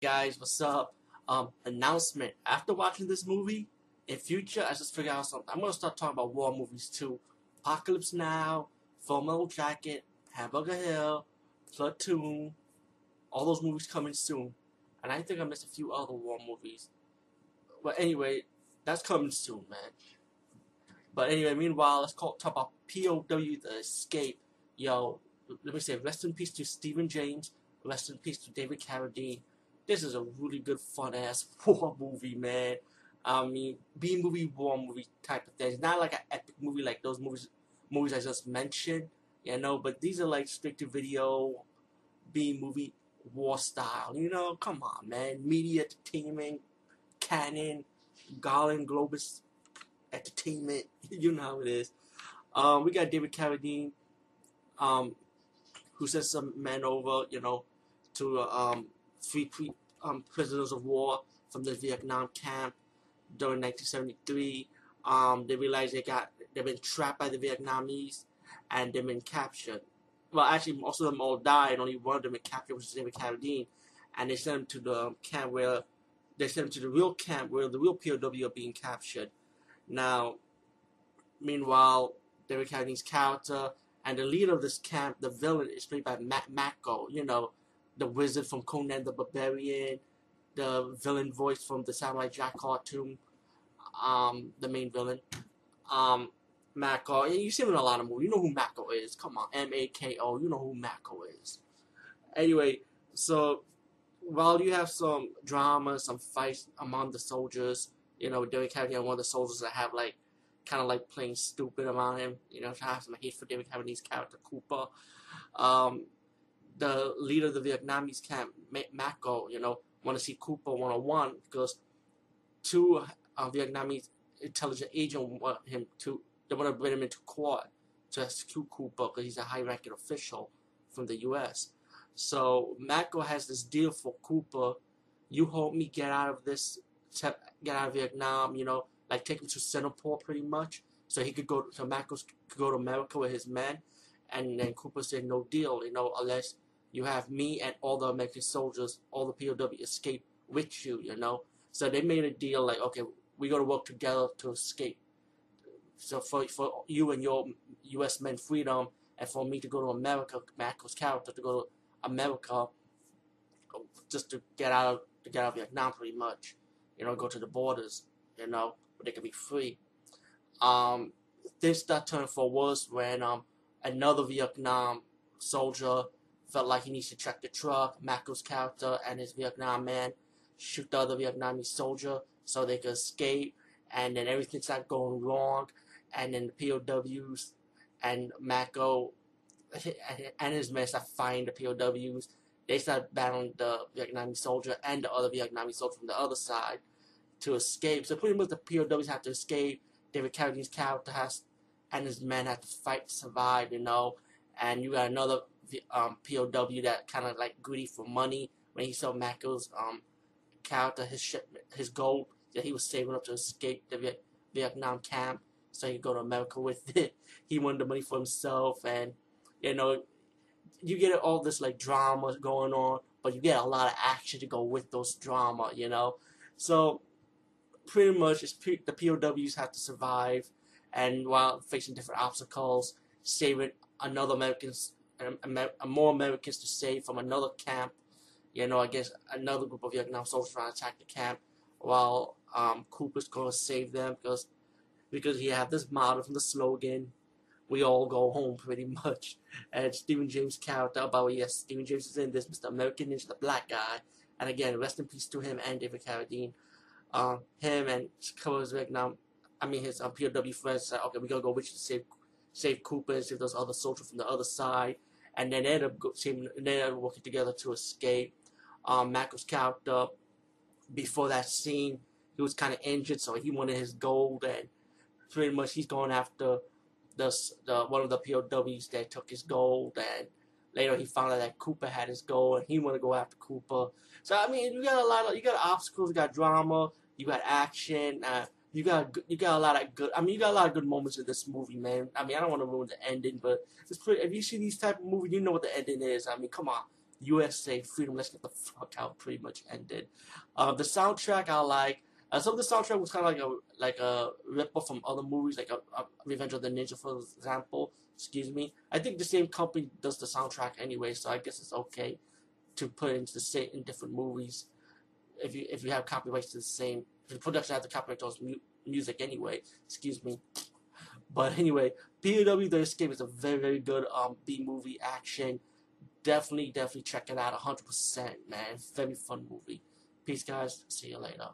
guys, what's up? Um, announcement. After watching this movie, in future, I just figured out something. I'm gonna start talking about war movies too. Apocalypse Now, Full Metal Jacket, Hamburger Hill, Platoon, all those movies coming soon. And I think I missed a few other war movies. But anyway, that's coming soon, man. But anyway, meanwhile, let's call, talk about POW The Escape. Yo, let me say rest in peace to Stephen James, rest in peace to David Carradine. This is a really good, fun ass war movie, man. I mean, B movie, war movie type of thing. It's not like an epic movie like those movies movies I just mentioned, you know, but these are like straight to video B movie war style. You know, come on, man. Media entertainment, Cannon, Golan Globus Entertainment. you know how it is. Um, we got David Carradine, um, who sent some men over, you know, to um, free pre- um, prisoners of war from the Vietnam camp during 1973. Um, they realized they got they've been trapped by the Vietnamese and they've been captured. Well, actually, most of them all died. Only one of them been captured, which is David Carradine, and they sent him to the camp where they sent him to the real camp where the real POW are being captured. Now, meanwhile, David Carradine's character and the leader of this camp, the villain, is played by Matt Mako. You know, the wizard from Conan the Barbarian, the villain voice from the Samurai Jack cartoon, um, the main villain. Um, Mako, you see him in a lot of movies. You know who Mako is. Come on, M A K O. You know who Mako is. Anyway, so while you have some drama, some fights among the soldiers, you know, David Carradine, one of the soldiers that have like kind of like playing stupid around him. You know, to have some hate for David Carradine's character Cooper. Um, the leader of the Vietnamese camp, Mako, you know, want to see Cooper one on one because two uh, Vietnamese intelligence agents want him to they want to bring him into court to execute Cooper because he's a high-ranking official from the U.S. So Mako has this deal for Cooper. You help me get out of this, get out of Vietnam. You know, like take him to Singapore pretty much, so he could go. So Mako could go to America with his men, and then Cooper said no deal. You know, unless you have me and all the American soldiers, all the POW escape with you. You know, so they made a deal like, okay, we got to work together to escape. So for for you and your U.S. men freedom, and for me to go to America, Mako's character to go to America, just to get out to get out of Vietnam, pretty much. You know, go to the borders. You know, where they can be free. Um, things start turning for worse when um another Vietnam soldier felt like he needs to check the truck. Mako's character and his Vietnam man shoot the other Vietnamese soldier so they could escape, and then everything started going wrong, and then the POWs and Mako and his men start fighting the POWs. They start battling the Vietnamese soldier and the other Vietnamese soldier from the other side to escape. So pretty much the POWs have to escape. David Carradine's character has and his men have to fight to survive, you know. And you got another um, POW that kind of like greedy for money when he saw Mako's um, character, his ship, his gold that he was saving up to escape the Viet- Vietnam camp so he could go to America with it. He wanted the money for himself, and you know, you get all this like drama going on, but you get a lot of action to go with those drama, you know. So pretty much, it's pre- the POWs have to survive, and while facing different obstacles, saving another Americans, more Americans to save from another camp. You know, I guess another group of Vietnam soldiers trying to attack the camp, while um, Cooper's going to save them because because he had this motto from the slogan, "We all go home," pretty much. And Stephen James' character about yes, Stephen James is in this, Mr. American is the black guy. And again, rest in peace to him and David Carradine. Um, him and Covers Vietnam, I mean his um, POW friends said, okay, we gotta go with you to save, save Cooper and save those other soldiers from the other side. And then they ended up they ended up working together to escape. Um, Mako's character, before that scene, he was kind of injured, so he wanted his gold, and pretty much he's going after the, the one of the POWs that took his gold, and later he found out that Cooper had his gold, and he wanted to go after Cooper. So I mean, you got a lot of you got obstacles, you got drama, you got action. Uh, you got you got a lot of good. I mean, you got a lot of good moments in this movie, man. I mean, I don't want to ruin the ending, but it's pretty. If you see these type of movies, you know what the ending is. I mean, come on, USA Freedom, let's get the fuck out pretty much ended. Uh, the soundtrack I like. Uh, some of the soundtrack was kind of like a like a rip off from other movies, like a, a Revenge of the Ninja, for example. Excuse me. I think the same company does the soundtrack anyway, so I guess it's okay to put into the same in different movies. If you if you have copyrights to the same, the production has the copyright mu- music anyway. Excuse me. But anyway, POW The Escape is a very very good um B movie action. Definitely definitely check it out. 100% man. Very fun movie. Peace guys. See you later.